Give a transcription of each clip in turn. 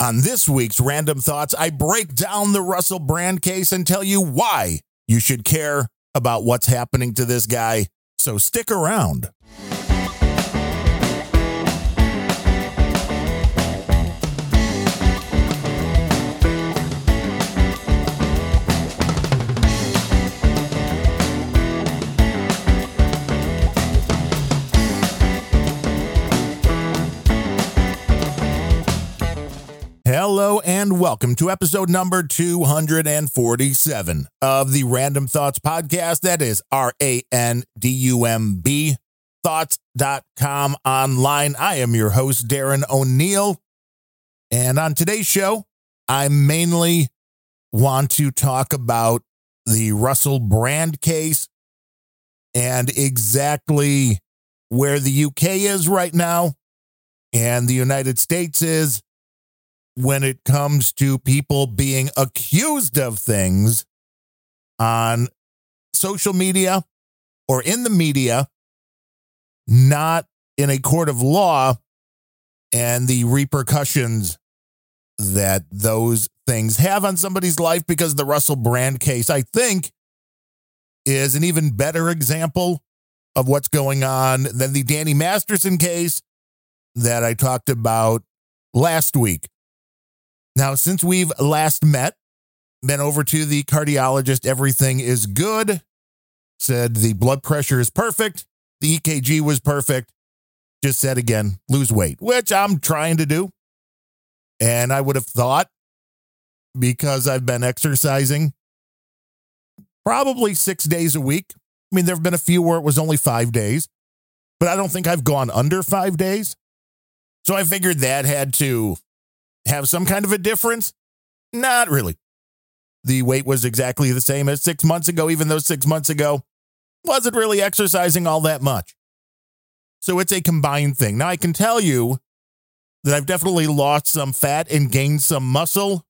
On this week's Randumb Thoughts, I break down the Russell Brand case and tell you why you should care about what's happening to this guy. So stick around. Hello and welcome to episode number 247 of the Randumb Thoughts podcast. That is R A N D U M B thoughts.com online. I am your host, Darren O'Neill. And on today's show, I mainly want to talk about the Russell Brand case and exactly where the UK is right now and the United States is when it comes to people being accused of things on social media or in the media, not in a court of law, and the repercussions that those things have on somebody's life because the Russell Brand case, I think, is an even better example of what's going on than the Danny Masterson case that I talked about last week. Now, since we've last met, been over to the cardiologist, everything is good. Said the blood pressure is perfect. The EKG was perfect. Just said again, lose weight, which I'm trying to do. And I would have thought because I've been exercising probably six days a week. I mean, there have been a few where it was only five days, but I don't think I've gone under five days. So I figured that had to have some kind of a difference? Not really. The weight was exactly the same as six months ago, even though six months ago wasn't really exercising all that much. So it's a combined thing. Now, I can tell you that I've definitely lost some fat and gained some muscle,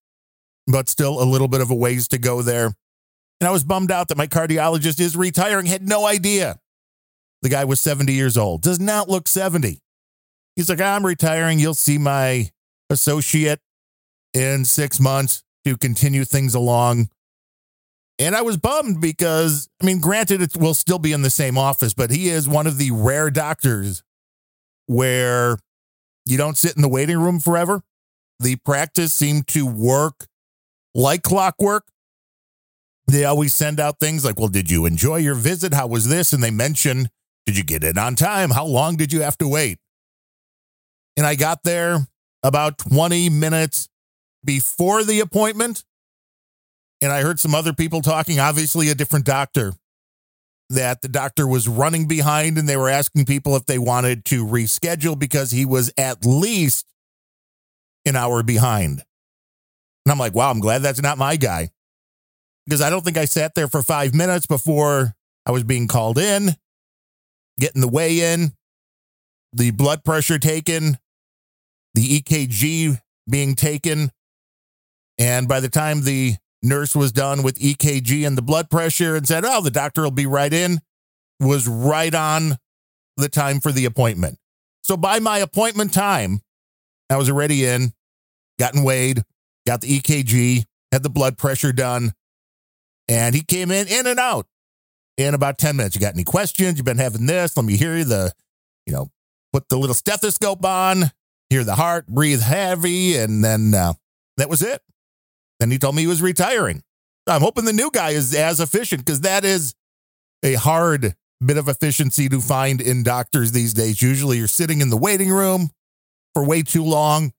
but still a little bit of a ways to go there. And I was bummed out that my cardiologist is retiring, had no idea. The guy was 70 years old, does not look 70. He's like, I'm retiring. You'll see my associate in six months to continue things along. And I was bummed because, I mean, granted, it will still be in the same office, but he is one of the rare doctors where you don't sit in the waiting room forever. The practice seemed to work like clockwork. They always send out things like, well, did you enjoy your visit? How was this? And they mention, did you get in on time? How long did you have to wait? And I got there about 20 minutes before the appointment. And I heard some other people talking, obviously, a different doctor, that the doctor was running behind and they were asking people if they wanted to reschedule because he was at least an hour behind. And I'm like, wow, I'm glad that's not my guy. Because I don't think I sat there for five minutes before I was being called in, getting the weigh in, the blood pressure taken, the EKG being taken. And by the time the nurse was done with EKG and the blood pressure and said, oh, the doctor will be right in, was right on the time for the appointment. So by my appointment time, I was already in, gotten weighed, got the EKG, had the blood pressure done, and he came in, in and out in about 10 minutes. You got any questions? You've been having this. Let me hear you. The, you know, put the little stethoscope on, hear the heart, breathe heavy, and then uh, that was it. Then he told me he was retiring. I'm hoping the new guy is as efficient because that is a hard bit of efficiency to find in doctors these days. Usually you're sitting in the waiting room for way too long,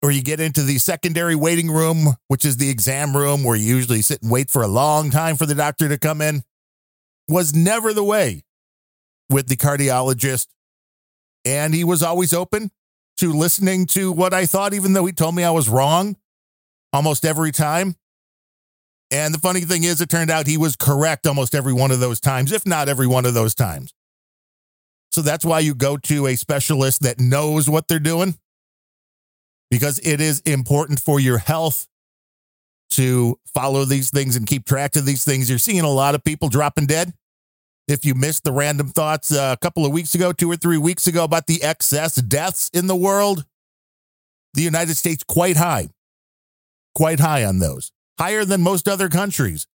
or you get into the secondary waiting room, which is the exam room where you usually sit and wait for a long time for the doctor to come in. Was never the way with the cardiologist. And he was always open to listening to what I thought, even though he told me I was wrong almost every time. And the funny thing is, it turned out he was correct almost every one of those times, if not every one of those times. So that's why you go to a specialist that knows what they're doing, because it is important for your health to follow these things and keep track of these things. You're seeing a lot of people dropping dead if you missed the Randumb Thoughts uh, a couple of weeks ago, two or three weeks ago, about the excess deaths in the world, the United States quite high, quite high on those, higher than most other countries,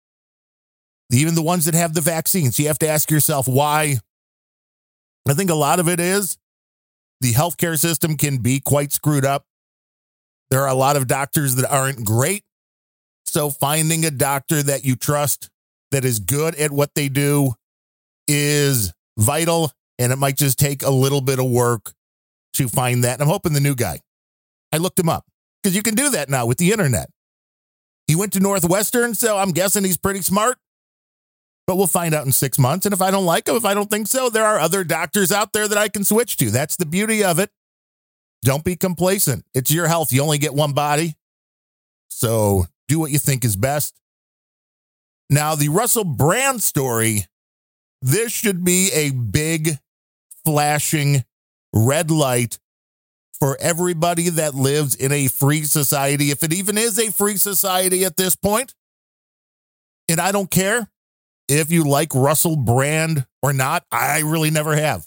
even the ones that have the vaccines. You have to ask yourself why. I think a lot of it is the healthcare system can be quite screwed up. There are a lot of doctors that aren't great. So finding a doctor that you trust that is good at what they do is vital. And it might just take a little bit of work to find that. And I'm hoping the new guy, I looked him up because you can do that now with the internet. He went to Northwestern, so I'm guessing he's pretty smart. But we'll find out in six months. And if I don't like him, if I don't think so, there are other doctors out there that I can switch to. That's the beauty of it. Don't be complacent. It's your health. You only get one body. So do what you think is best. Now, the Russell Brand story, this should be a big, flashing red light for everybody that lives in a free society, if it even is a free society at this point. And I don't care if you like Russell Brand or not. I really never have.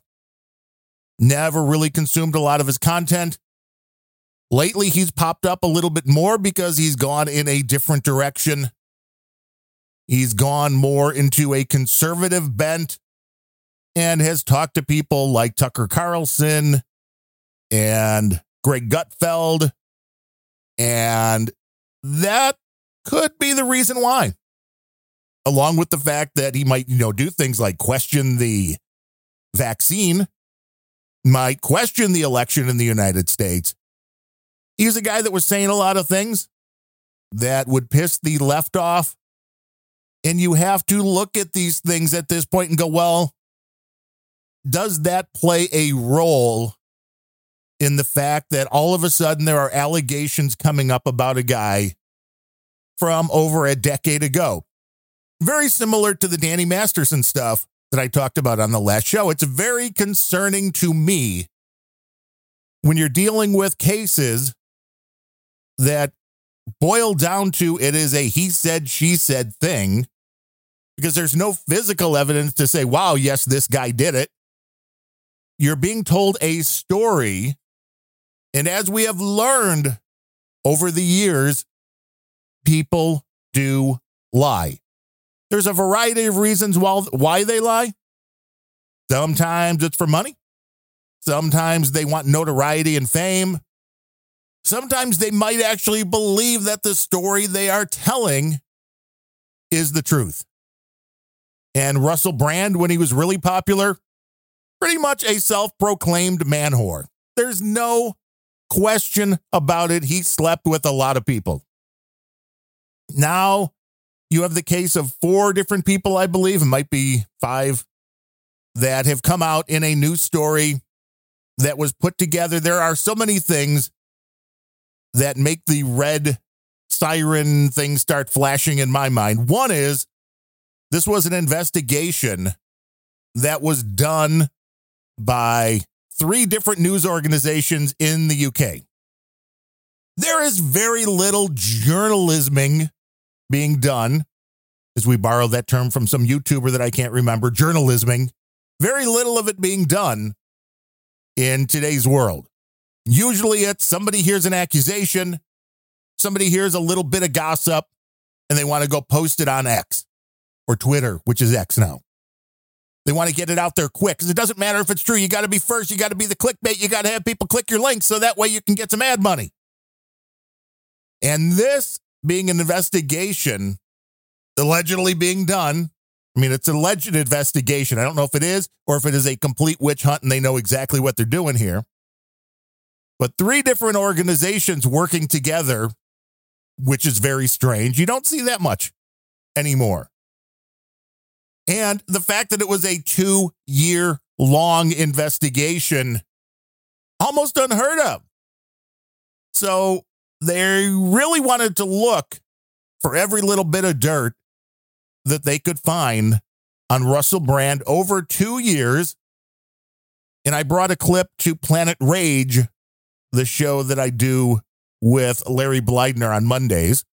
Never really consumed a lot of his content. Lately, he's popped up a little bit more because he's gone in a different direction. He's gone more into a conservative bent and has talked to people like Tucker Carlson and Greg Gutfeld. And that could be the reason why. Along with the fact that he might, you know, do things like question the vaccine, might question the election in the United States. He's a guy that was saying a lot of things that would piss the left off. And you have to look at these things at this point and go, well, does that play a role in the fact that all of a sudden there are allegations coming up about a guy from over a decade ago? Very similar to the Danny Masterson stuff that I talked about on the last show. It's very concerning to me when you're dealing with cases that boil down to it is a he said, she said thing because there's no physical evidence to say, wow, yes, this guy did it. You're being told a story. And as we have learned over the years, people do lie. There's a variety of reasons why they lie. Sometimes it's for money. Sometimes they want notoriety and fame. Sometimes they might actually believe that the story they are telling is the truth. And Russell Brand, when he was really popular, pretty much a self proclaimed man whore. There's no question about it. He slept with a lot of people. Now you have the case of four different people, I believe, it might be five, that have come out in a news story that was put together. There are so many things that make the red siren thing start flashing in my mind. One is this was an investigation that was done by three different news organizations in the UK. There is very little journalisming being done, as we borrowed that term from some YouTuber that I can't remember, journalisming, very little of it being done in today's world. Usually it's somebody hears an accusation, somebody hears a little bit of gossip, and they want to go post it on X or Twitter, which is X now. They want to get it out there quick because it doesn't matter if it's true. You got to be first. You got to be the clickbait. You got to have people click your links so that way you can get some ad money. And this being an investigation allegedly being done. I mean, it's alleged investigation. I don't know if it is or if it is a complete witch hunt and they know exactly what they're doing here. But three different organizations working together, which is very strange. You don't see that much anymore. And the fact that it was a two year long investigation, almost unheard of. So they really wanted to look for every little bit of dirt that they could find on Russell Brand over two years. And I brought a clip to Planet Rage, the show that I do with Larry Blydner on Mondays,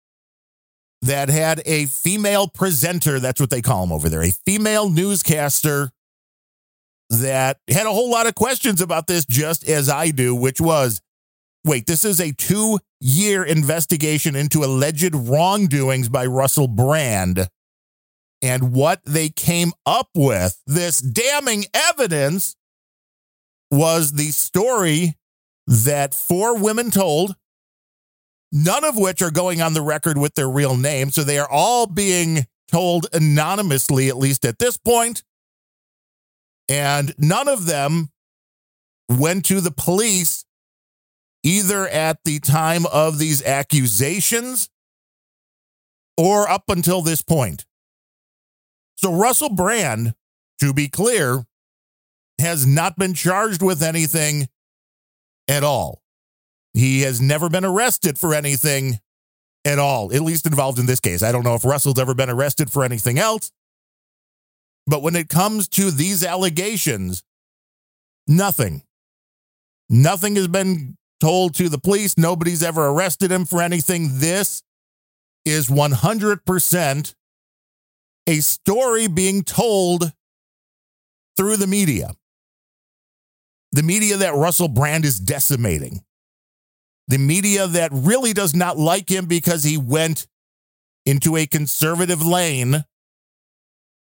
that had a female presenter. That's what they call him over there, a female newscaster that had a whole lot of questions about this, just as I do, which was wait, this is a two year investigation into alleged wrongdoings by Russell Brand. And what they came up with, this damning evidence, was the story that four women told, none of which are going on the record with their real name. So they are all being told anonymously, at least at this point. And none of them went to the police either at the time of these accusations or up until this point. So Russell Brand, to be clear, has not been charged with anything at all. He has never been arrested for anything at all, at least involved in this case. I don't know if Russell's ever been arrested for anything else. But when it comes to these allegations, nothing. Nothing has been told to the police. Nobody's ever arrested him for anything. This is 100% a story being told through the media. The media that Russell Brand is decimating. The media that really does not like him because he went into a conservative lane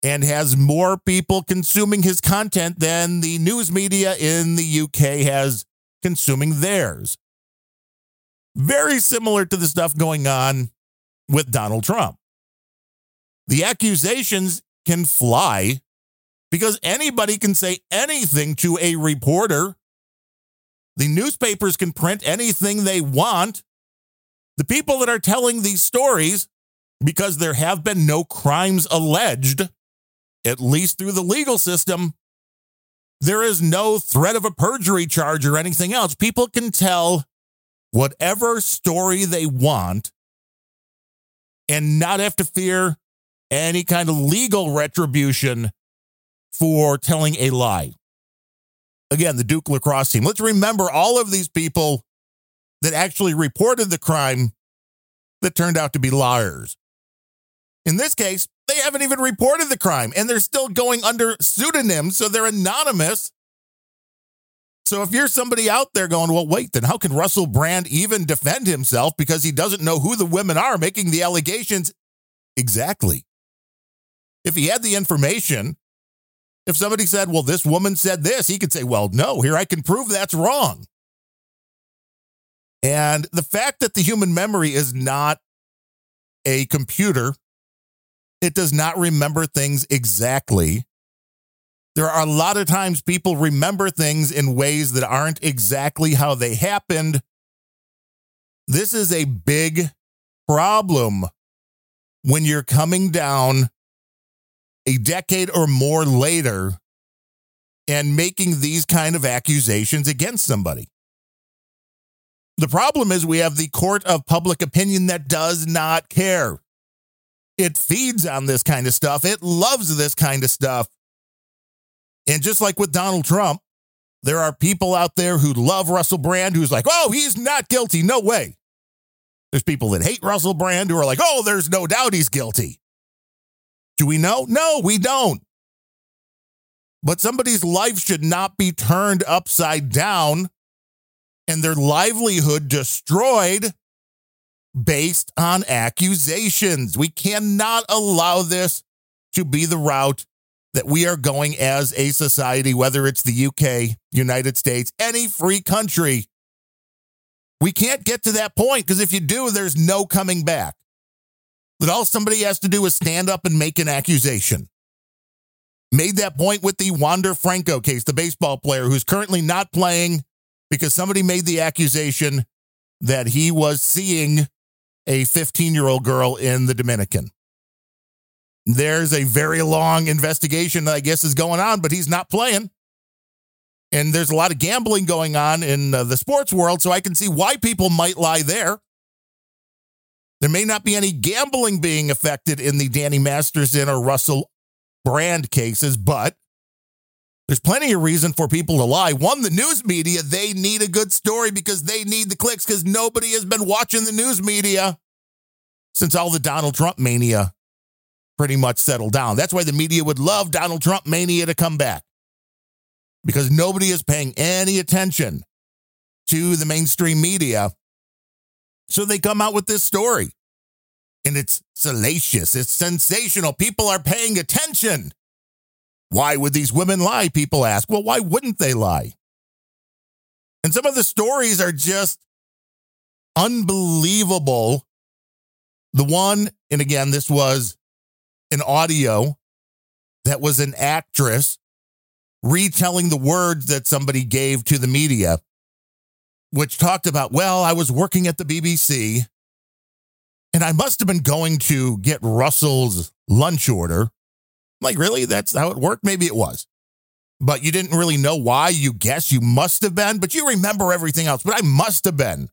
and has more people consuming his content than the news media in the UK has consuming theirs. Very similar to the stuff going on with Donald Trump. The accusations can fly because anybody can say anything to a reporter. The newspapers can print anything they want. The people that are telling these stories, because there have been no crimes alleged, at least through the legal system, there is no threat of a perjury charge or anything else. People can tell whatever story they want and not have to fear any kind of legal retribution for telling a lie. Again, the Duke lacrosse team. Let's remember all of these people that actually reported the crime that turned out to be liars. In this case, they haven't even reported the crime and they're still going under pseudonyms, so they're anonymous. So if you're somebody out there going, well, wait, then how can Russell Brand even defend himself because he doesn't know who the women are making the allegations? Exactly. If he had the information, if somebody said, well, this woman said this, he could say, well, no, here I can prove that's wrong. And the fact that the human memory is not a computer it does not remember things exactly. There are a lot of times people remember things in ways that aren't exactly how they happened. This is a big problem when you're coming down a decade or more later and making these kind of accusations against somebody. The problem is we have the court of public opinion that does not care. It feeds on this kind of stuff. It loves this kind of stuff. And just like with Donald Trump, there are people out there who love Russell Brand who's like, oh, he's not guilty. No way. There's people that hate Russell Brand who are like, oh, there's no doubt he's guilty. Do we know? No, we don't. But somebody's life should not be turned upside down and their livelihood destroyed based on accusations. We cannot allow this to be the route that we are going as a society, whether it's the UK, United States, any free country. We can't get to that point because if you do, there's no coming back. That all somebody has to do is stand up and make an accusation. Made that point with the Wander Franco case, the baseball player who's currently not playing because somebody made the accusation that he was seeing a 15 year old girl in the Dominican. There's a very long investigation that I guess is going on, but he's not playing. And there's a lot of gambling going on in uh, the sports world, so I can see why people might lie there. There may not be any gambling being affected in the Danny Masterson or Russell Brand cases, but there's plenty of reason for people to lie. One, the news media, they need a good story because they need the clicks because nobody has been watching the news media since all the Donald Trump mania pretty much settled down. That's why the media would love Donald Trump mania to come back because nobody is paying any attention to the mainstream media. So they come out with this story. And it's salacious, it's sensational. People are paying attention. Why would these women lie? People ask. Well, why wouldn't they lie? And some of the stories are just unbelievable. The one, and again, this was an audio that was an actress retelling the words that somebody gave to the media, which talked about, well, I was working at the BBC and I must have been going to get Russell's lunch order. Like, really? That's how it worked? Maybe it was. But you didn't really know why. You guess you must have been, but you remember everything else. But I must have been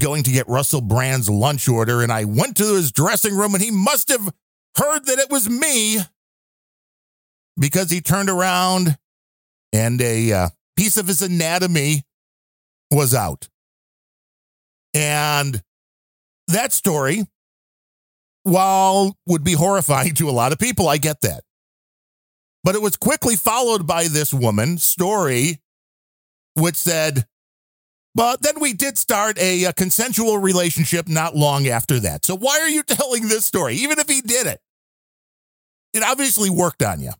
going to get Russell Brand's lunch order, and I went to his dressing room, and he must have heard that it was me because he turned around and a uh, piece of his anatomy was out. And that story, while would be horrifying to a lot of people, I get that. But it was quickly followed by this woman's story, which said, but then we did start a, a, consensual relationship not long after that. So why are you telling this story? Even if he did it, it obviously worked on you.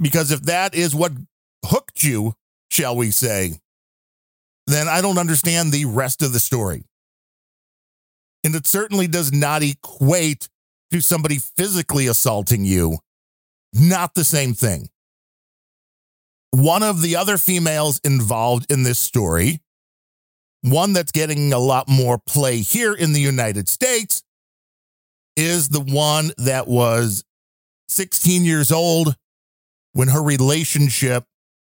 Because if that is what hooked you, shall we say, then I don't understand the rest of the story. And it certainly does not equate to somebody physically assaulting you. Not the same thing. One of the other females involved in this story, one that's getting a lot more play here in the United States, is the one that was 16 years old when her relationship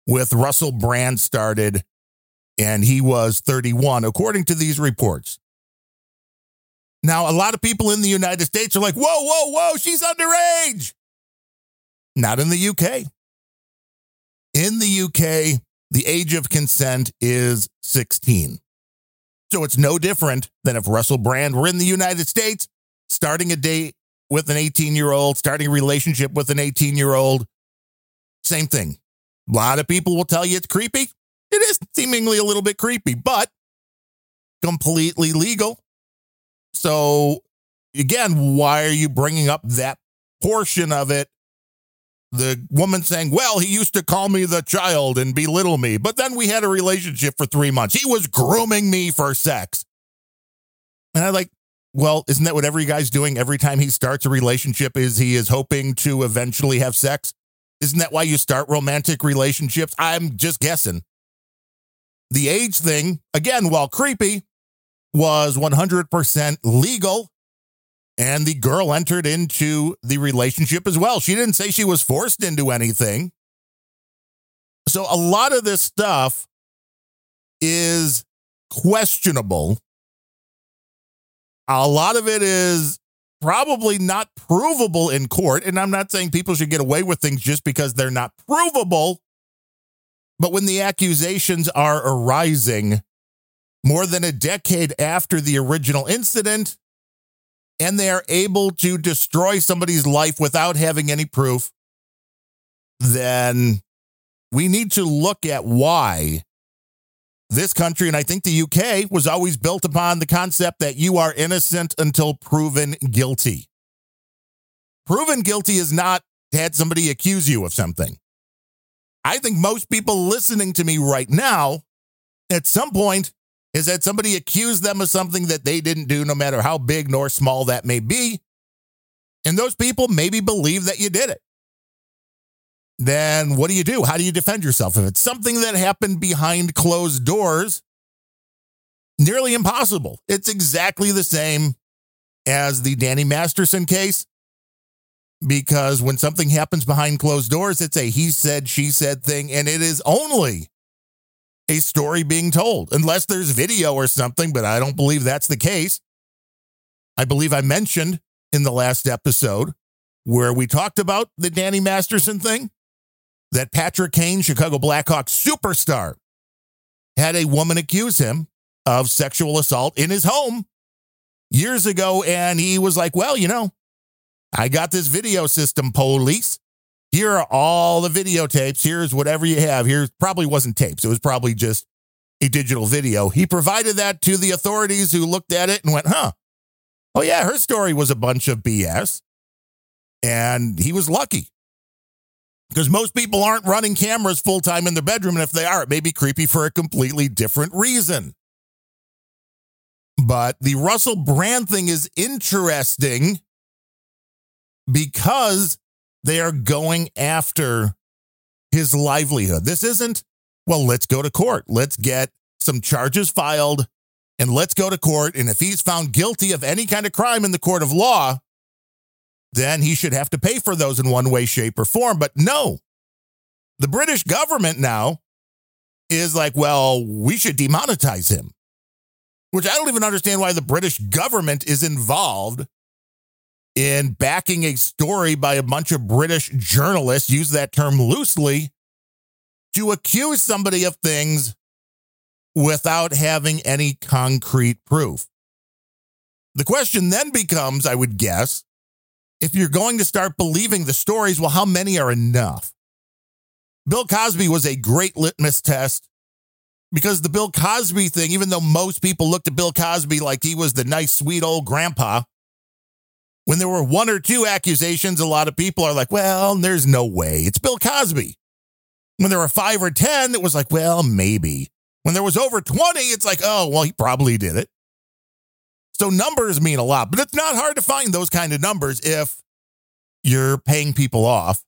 with Russell Brand started, and he was 31, according to these reports. Now, a lot of people in the United States are like, whoa, whoa, whoa, she's underage. Not in the UK. In the UK, the age of consent is 16. So it's no different than if Russell Brand were in the United States, starting a date with an 18 year old, starting a relationship with an 18 year old. Same thing. A lot of people will tell you it's creepy. It is seemingly a little bit creepy, but completely legal. So, again, why are you bringing up that portion of it the woman saying, Well, he used to call me the child and belittle me, but then we had a relationship for three months. He was grooming me for sex. And I like, well, isn't that what every guy's doing every time he starts a relationship? Is he is hoping to eventually have sex? Isn't that why you start romantic relationships? I'm just guessing. The age thing, again, while creepy, was 100% legal and the girl entered into the relationship as well. She didn't say she was forced into anything. So a lot of this stuff is questionable. A lot of it is probably not provable in court. And I'm not saying people should get away with things just because they're not provable. But when the accusations are arising more than a decade after the original incident, and they are able to destroy somebody's life without having any proof, then we need to look at why this country, and I think the UK, was always built upon the concept that you are innocent until proven guilty. Proven guilty is not had somebody accuse you of something. I think most people listening to me right now, at some point, is that somebody accused them of something that they didn't do, no matter how big nor small that may be. And those people maybe believe that you did it. Then what do you do? How do you defend yourself? If it's something that happened behind closed doors, nearly impossible. It's exactly the same as the Danny Masterson case. Because when something happens behind closed doors, it's a he said, she said thing, and it is only a story being told, unless there's video or something, but I don't believe that's the case. I believe I mentioned in the last episode where we talked about the Danny Masterson thing that Patrick Kane, Chicago Blackhawks superstar, had a woman accuse him of sexual assault in his home years ago. And he was like, well, you know, I got this video system police here are all the videotapes. Here's whatever you have. Here probably wasn't tapes. It was probably just a digital video. He provided that to the authorities who looked at it and went, huh, oh, yeah, her story was a bunch of BS. And he was lucky because most people aren't running cameras full time in their bedroom. And if they are, it may be creepy for a completely different reason. But the Russell Brand thing is interesting because they are going after his livelihood. This isn't, well, let's go to court. Let's get some charges filed and let's go to court. And if he's found guilty of any kind of crime in the court of law, then he should have to pay for those in one way, shape, or form. But no, the British government now is like, well, we should demonetize him, which I don't even understand why the British government is involved in backing a story by a bunch of British journalists, use that term loosely, to accuse somebody of things without having any concrete proof. The question then becomes, I would guess, if you're going to start believing the stories, well, how many are enough? Bill Cosby was a great litmus test because the Bill Cosby thing, even though most people looked at Bill Cosby like he was the nice, sweet old grandpa, when there were one or two accusations, a lot of people are like, well, there's no way. It's Bill Cosby. When there were five or 10, it was like, well, maybe. When there was over 20, it's like, oh, well, he probably did it. So numbers mean a lot, but it's not hard to find those kind of numbers if you're paying people off.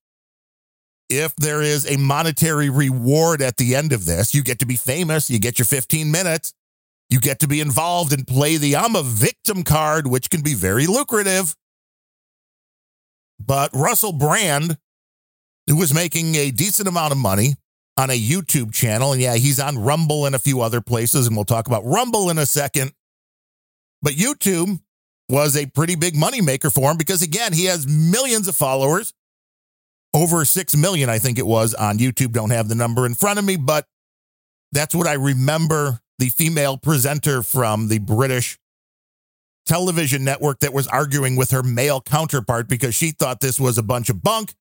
If there is a monetary reward at the end of this, you get to be famous, you get your 15 minutes, you get to be involved and play the I'm a victim card, which can be very lucrative. But Russell Brand, who was making a decent amount of money on a YouTube channel, and yeah, he's on Rumble and a few other places, and we'll talk about Rumble in a second. But YouTube was a pretty big moneymaker for him because, again, he has millions of followers. Over 6 million, I think it was on YouTube. Don't have the number in front of me, but that's what I remember the female presenter from the British television network that was arguing with her male counterpart because she thought this was a bunch of bunk.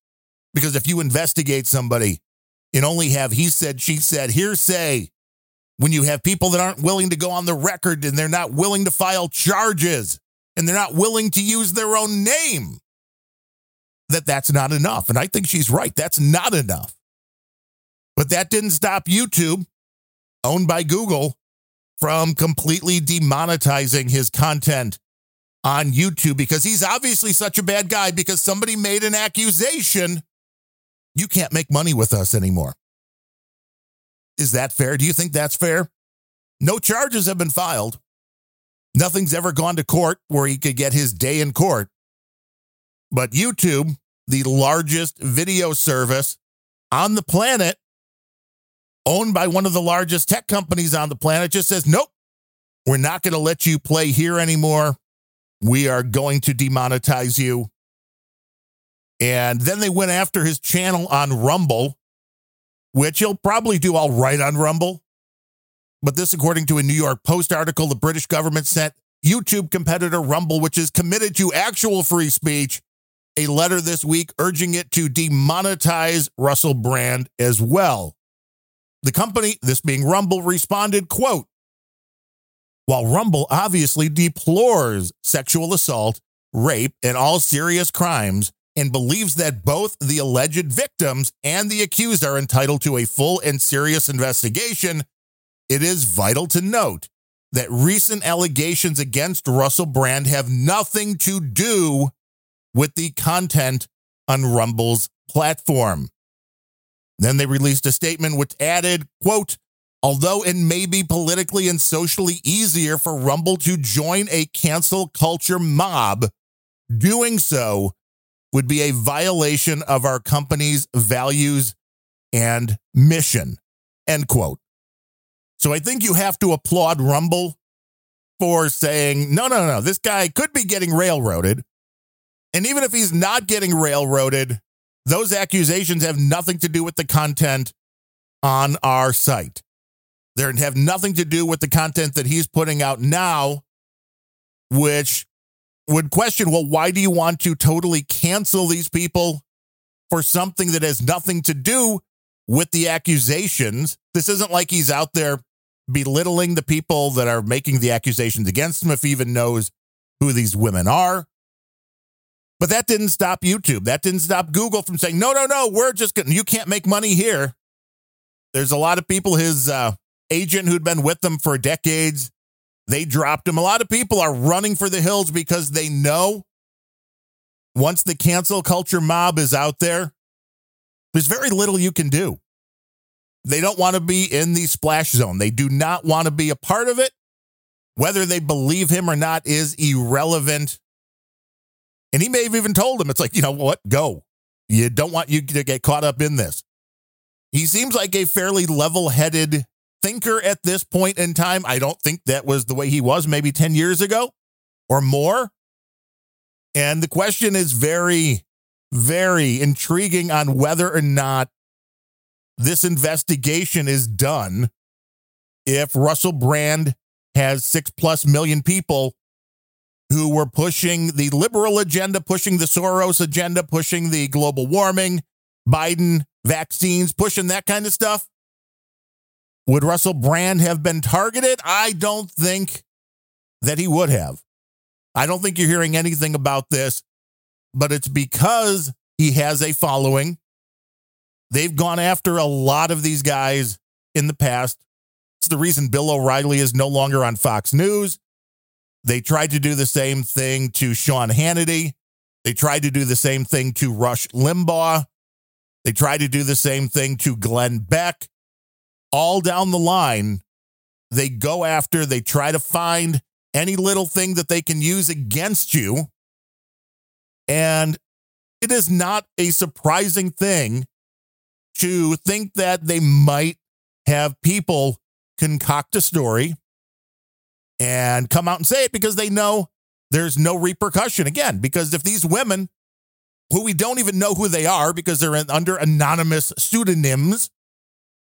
Because if you investigate somebody and only have he said, she said, hearsay, when you have people that aren't willing to go on the record and they're not willing to file charges and they're not willing to use their own name, that that's not enough. And I think she's right. That's not enough. But that didn't stop YouTube, owned by Google, from completely demonetizing his content on YouTube because he's obviously such a bad guy because somebody made an accusation. You can't make money with us anymore. Is that fair? Do you think that's fair? No charges have been filed. Nothing's ever gone to court where he could get his day in court. But YouTube, the largest video service on the planet, owned by one of the largest tech companies on the planet, just says, nope, we're not going to let you play here anymore. We are going to demonetize you. And then they went after his channel on Rumble, which he'll probably do all right on Rumble. But this, according to a New York Post article, the British government sent YouTube competitor Rumble, which is committed to actual free speech, a letter this week urging it to demonetize Russell Brand as well. The company, this being Rumble, responded, quote, while Rumble obviously deplores sexual assault, rape, and all serious crimes, and believes that both the alleged victims and the accused are entitled to a full and serious investigation, it is vital to note that recent allegations against Russell Brand have nothing to do with the content on Rumble's platform. Then they released a statement which added, quote, although it may be politically and socially easier for Rumble to join a cancel culture mob, doing so would be a violation of our company's values and mission, end quote. So I think you have to applaud Rumble for saying, no, no, no, this guy could be getting railroaded. And even if he's not getting railroaded, those accusations have nothing to do with the content on our site. They have nothing to do with the content that he's putting out now, which would question well, why do you want to totally cancel these people for something that has nothing to do with the accusations? This isn't like he's out there belittling the people that are making the accusations against him if he even knows who these women are. But that didn't stop YouTube. That didn't stop Google from saying, no, no, no, we're just going you can't make money here. There's a lot of people, his uh, agent who'd been with them for decades, they dropped him. A lot of people are running for the hills because they know once the cancel culture mob is out there, there's very little you can do. They don't want to be in the splash zone. They do not want to be a part of it. Whether they believe him or not is irrelevant. And he may have even told him, it's like, you know what? Go. You don't want you to get caught up in this. He seems like a fairly level headed thinker at this point in time. I don't think that was the way he was maybe 10 years ago or more. And the question is very, very intriguing on whether or not this investigation is done if Russell Brand has six plus million people who were pushing the liberal agenda, pushing the Soros agenda, pushing the global warming, Biden vaccines, pushing that kind of stuff. Would Russell Brand have been targeted? I don't think that he would have. I don't think you're hearing anything about this, but it's because he has a following. They've gone after a lot of these guys in the past. It's the reason Bill O'Reilly is no longer on Fox News. They tried to do the same thing to Sean Hannity. They tried to do the same thing to Rush Limbaugh. They tried to do the same thing to Glenn Beck. All down the line, they go after, they try to find any little thing that they can use against you. And it is not a surprising thing to think that they might have people concoct a story and come out and say it because they know there's no repercussion. Again, because if these women, who we don't even know who they are because they're in, under anonymous pseudonyms,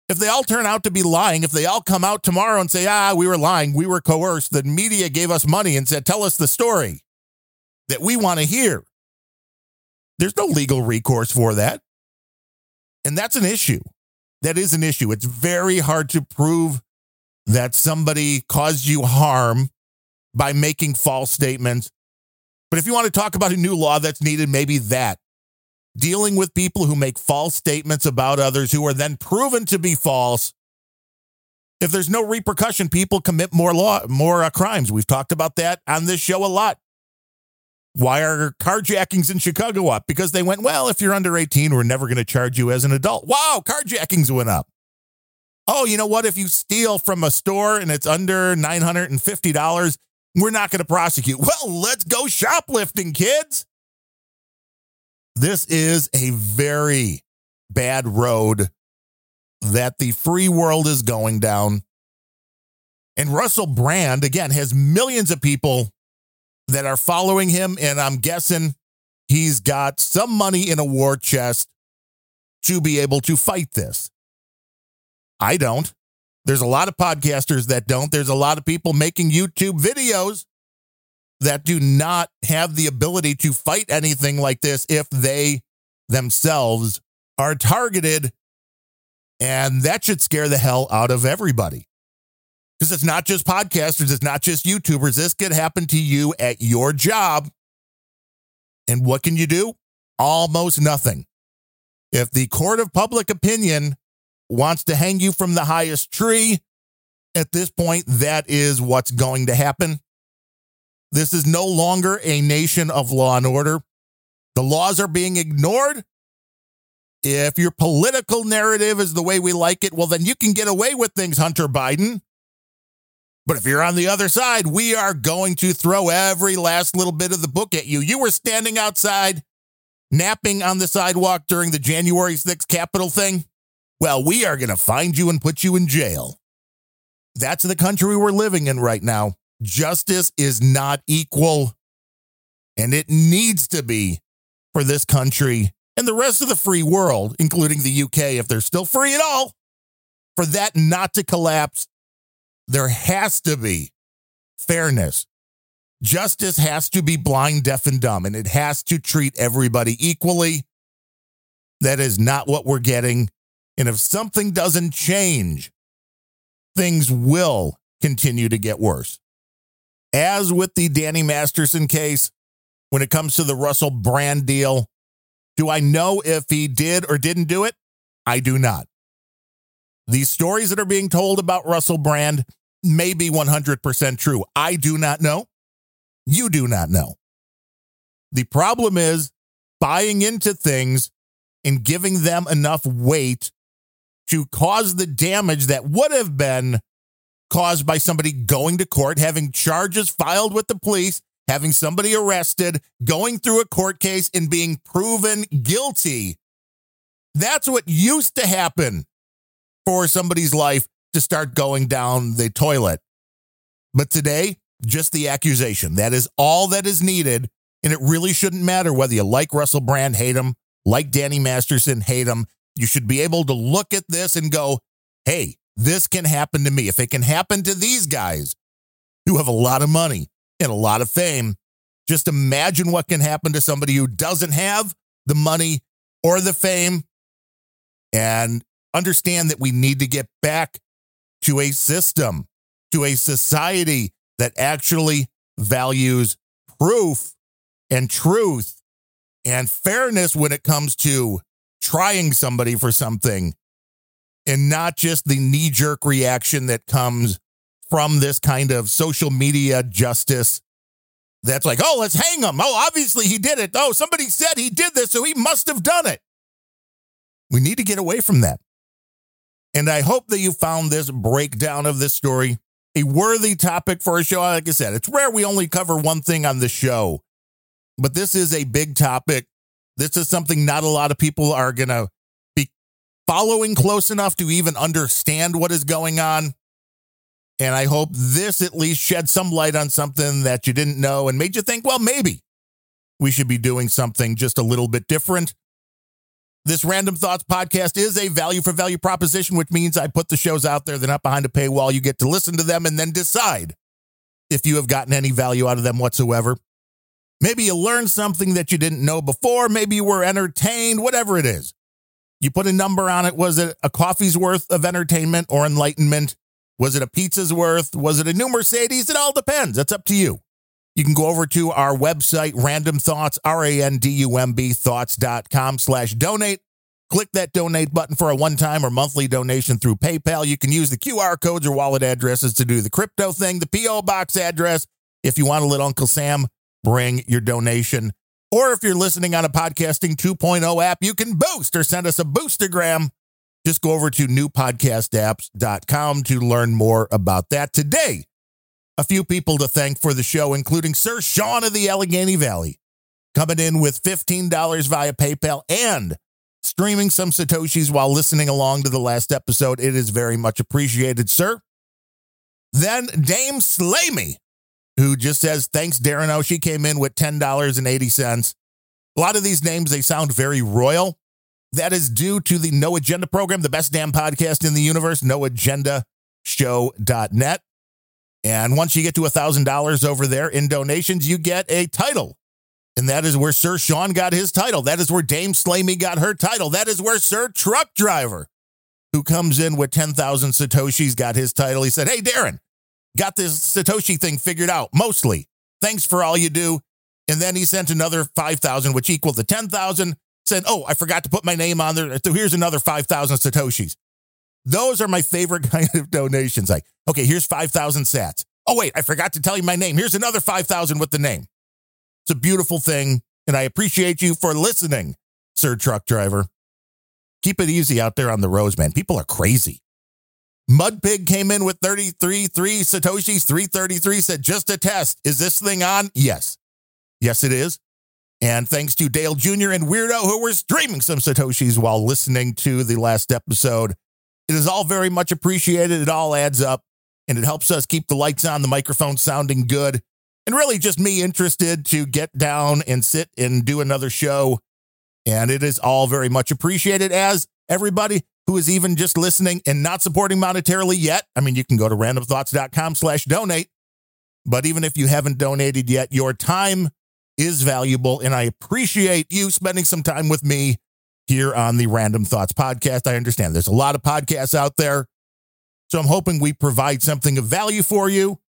if they all turn out to be lying, if they all come out tomorrow and say, ah, we were lying, we were coerced, the media gave us money and said, tell us the story that we want to hear, there's no legal recourse for that. And that's an issue. That is an issue. It's very hard to prove that somebody caused you harm by making false statements. But if you want to talk about a new law that's needed, maybe that. Dealing with people who make false statements about others who are then proven to be false. If there's no repercussion, people commit more law, more uh, crimes. We've talked about that on this show a lot. Why are carjackings in Chicago up? Because they went, well, if you're under 18, we're never going to charge you as an adult. Wow, carjackings went up. Oh, you know what? If you steal from a store and it's under $950, we're not going to prosecute. Well, let's go shoplifting, kids. This is a very bad road that the free world is going down. And Russell Brand, again, has millions of people that are following him. And I'm guessing he's got some money in a war chest to be able to fight this. I don't. There's a lot of podcasters that don't. There's a lot of people making YouTube videos that do not have the ability to fight anything like this if they themselves are targeted. And that should scare the hell out of everybody. Because it's not just podcasters, it's not just YouTubers. This could happen to you at your job. And what can you do? Almost nothing. If the court of public opinion wants to hang you from the highest tree, at this point, that is what's going to happen. This is no longer a nation of law and order. The laws are being ignored. If your political narrative is the way we like it, well, then you can get away with things, Hunter Biden. But if you're on the other side, we are going to throw every last little bit of the book at you. You were standing outside, napping on the sidewalk during the January 6th Capitol thing. Well, we are going to find you and put you in jail. That's the country we're living in right now. Justice is not equal, and it needs to be for this country and the rest of the free world, including the UK, if they're still free at all, for that not to collapse there has to be fairness. Justice has to be blind, deaf, and dumb, and it has to treat everybody equally. That is not what we're getting. And if something doesn't change, things will continue to get worse. As with the Danny Masterson case, when it comes to the Russell Brand deal, do I know if he did or didn't do it? I do not. These stories that are being told about Russell Brand may be 100% true. I do not know. You do not know. The problem is buying into things and giving them enough weight to cause the damage that would have been caused by somebody going to court, having charges filed with the police, having somebody arrested, going through a court case, and being proven guilty. That's what used to happen for somebody's life to start going down the toilet. But today, just the accusation. That is all that is needed. And it really shouldn't matter whether you like Russell Brand, hate him, like Danny Masterson, hate him. You should be able to look at this and go, hey, this can happen to me. If it can happen to these guys who have a lot of money and a lot of fame, just imagine what can happen to somebody who doesn't have the money or the fame. And understand that we need to get back to a system, to a society that actually values proof and truth and fairness when it comes to trying somebody for something and not just the knee jerk reaction that comes from this kind of social media justice that's like, oh, let's hang him. Oh, obviously he did it. Oh, somebody said he did this, so he must have done it. We need to get away from that. And I hope that you found this breakdown of this story a worthy topic for a show. Like I said, it's rare we only cover one thing on the show, but this is a big topic. This is something not a lot of people are going to be following close enough to even understand what is going on. And I hope this at least shed some light on something that you didn't know and made you think, well, maybe we should be doing something just a little bit different. This Randumb Thoughts podcast is a value for value proposition, which means I put the shows out there. They're not behind a paywall. You get to listen to them and then decide if you have gotten any value out of them whatsoever. Maybe you learned something that you didn't know before. Maybe you were entertained, whatever it is. You put a number on it. Was it a coffee's worth of entertainment or enlightenment? Was it a pizza's worth? Was it a new Mercedes? It all depends. That's up to you. You can go over to our website, Randumb Thoughts, R-A-N-D-U-M-B thoughts.com slash donate. Click that donate button for a one-time or monthly donation through PayPal. You can use the QR codes or wallet addresses to do the crypto thing, the P.O. box address. If you want to let Uncle Sam bring your donation. Or if you're listening on a podcasting 2.0 app, you can boost or send us a boostagram. Just go over to newpodcastapps.com to learn more about that. Today, a few people to thank for the show, including Sir Sean of the Allegheny Valley, coming in with $15 via PayPal and streaming some Satoshis while listening along to the last episode. It is very much appreciated, sir. Then Dame Slamy, who just says, Thanks, Darren. She came in with $10.80. A lot of these names, they sound very royal. That is due to the No Agenda program, the best damn podcast in the universe, noagendashow.net. And once you get to $1,000 over there in donations, you get a title. And that is where Sir Sean got his title. That is where Dame Slamy got her title. That is where Sir Truck Driver, who comes in with 10,000 Satoshis, got his title. He said, Hey, Darren, got this Satoshi thing figured out, mostly. Thanks for all you do. And then he sent another 5,000, which equaled the 10,000. Said, Oh, I forgot to put my name on there. So here's another 5,000 Satoshis. Those are my favorite kind of donations. Like, okay, here's 5,000 sats. Oh, wait, I forgot to tell you my name. Here's another 5,000 with the name. It's a beautiful thing. And I appreciate you for listening, Sir Truck Driver. Keep it easy out there on the roads, man. People are crazy. Mudpig came in with 33, 3 Satoshis, 333 said, just a test. Is this thing on? Yes. Yes, it is. And thanks to Dale Jr. and Wiirdo, who were streaming some Satoshis while listening to the last episode. It is all very much appreciated. It all adds up and it helps us keep the lights on, the microphone sounding good, and really just me interested to get down and sit and do another show. And it is all very much appreciated as everybody who is even just listening and not supporting monetarily yet. I mean, you can go to randumbthoughts.com slash donate. But even if you haven't donated yet, your time is valuable. And I appreciate you spending some time with me here on the Randumb Thoughts podcast. I understand there's a lot of podcasts out there. So I'm hoping we provide something of value for you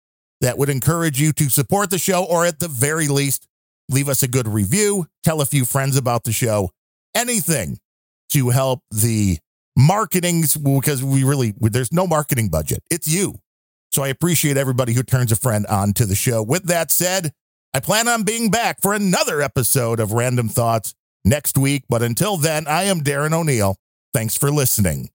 that would encourage you to support the show, or at the very least, leave us a good review, tell a few friends about the show, anything to help the marketing because we really there's no marketing budget. It's you. So I appreciate everybody who turns a friend on to the show. With that said, I plan on being back for another episode of Randumb Thoughts next week. But until then, I am Darren O'Neill. Thanks for listening.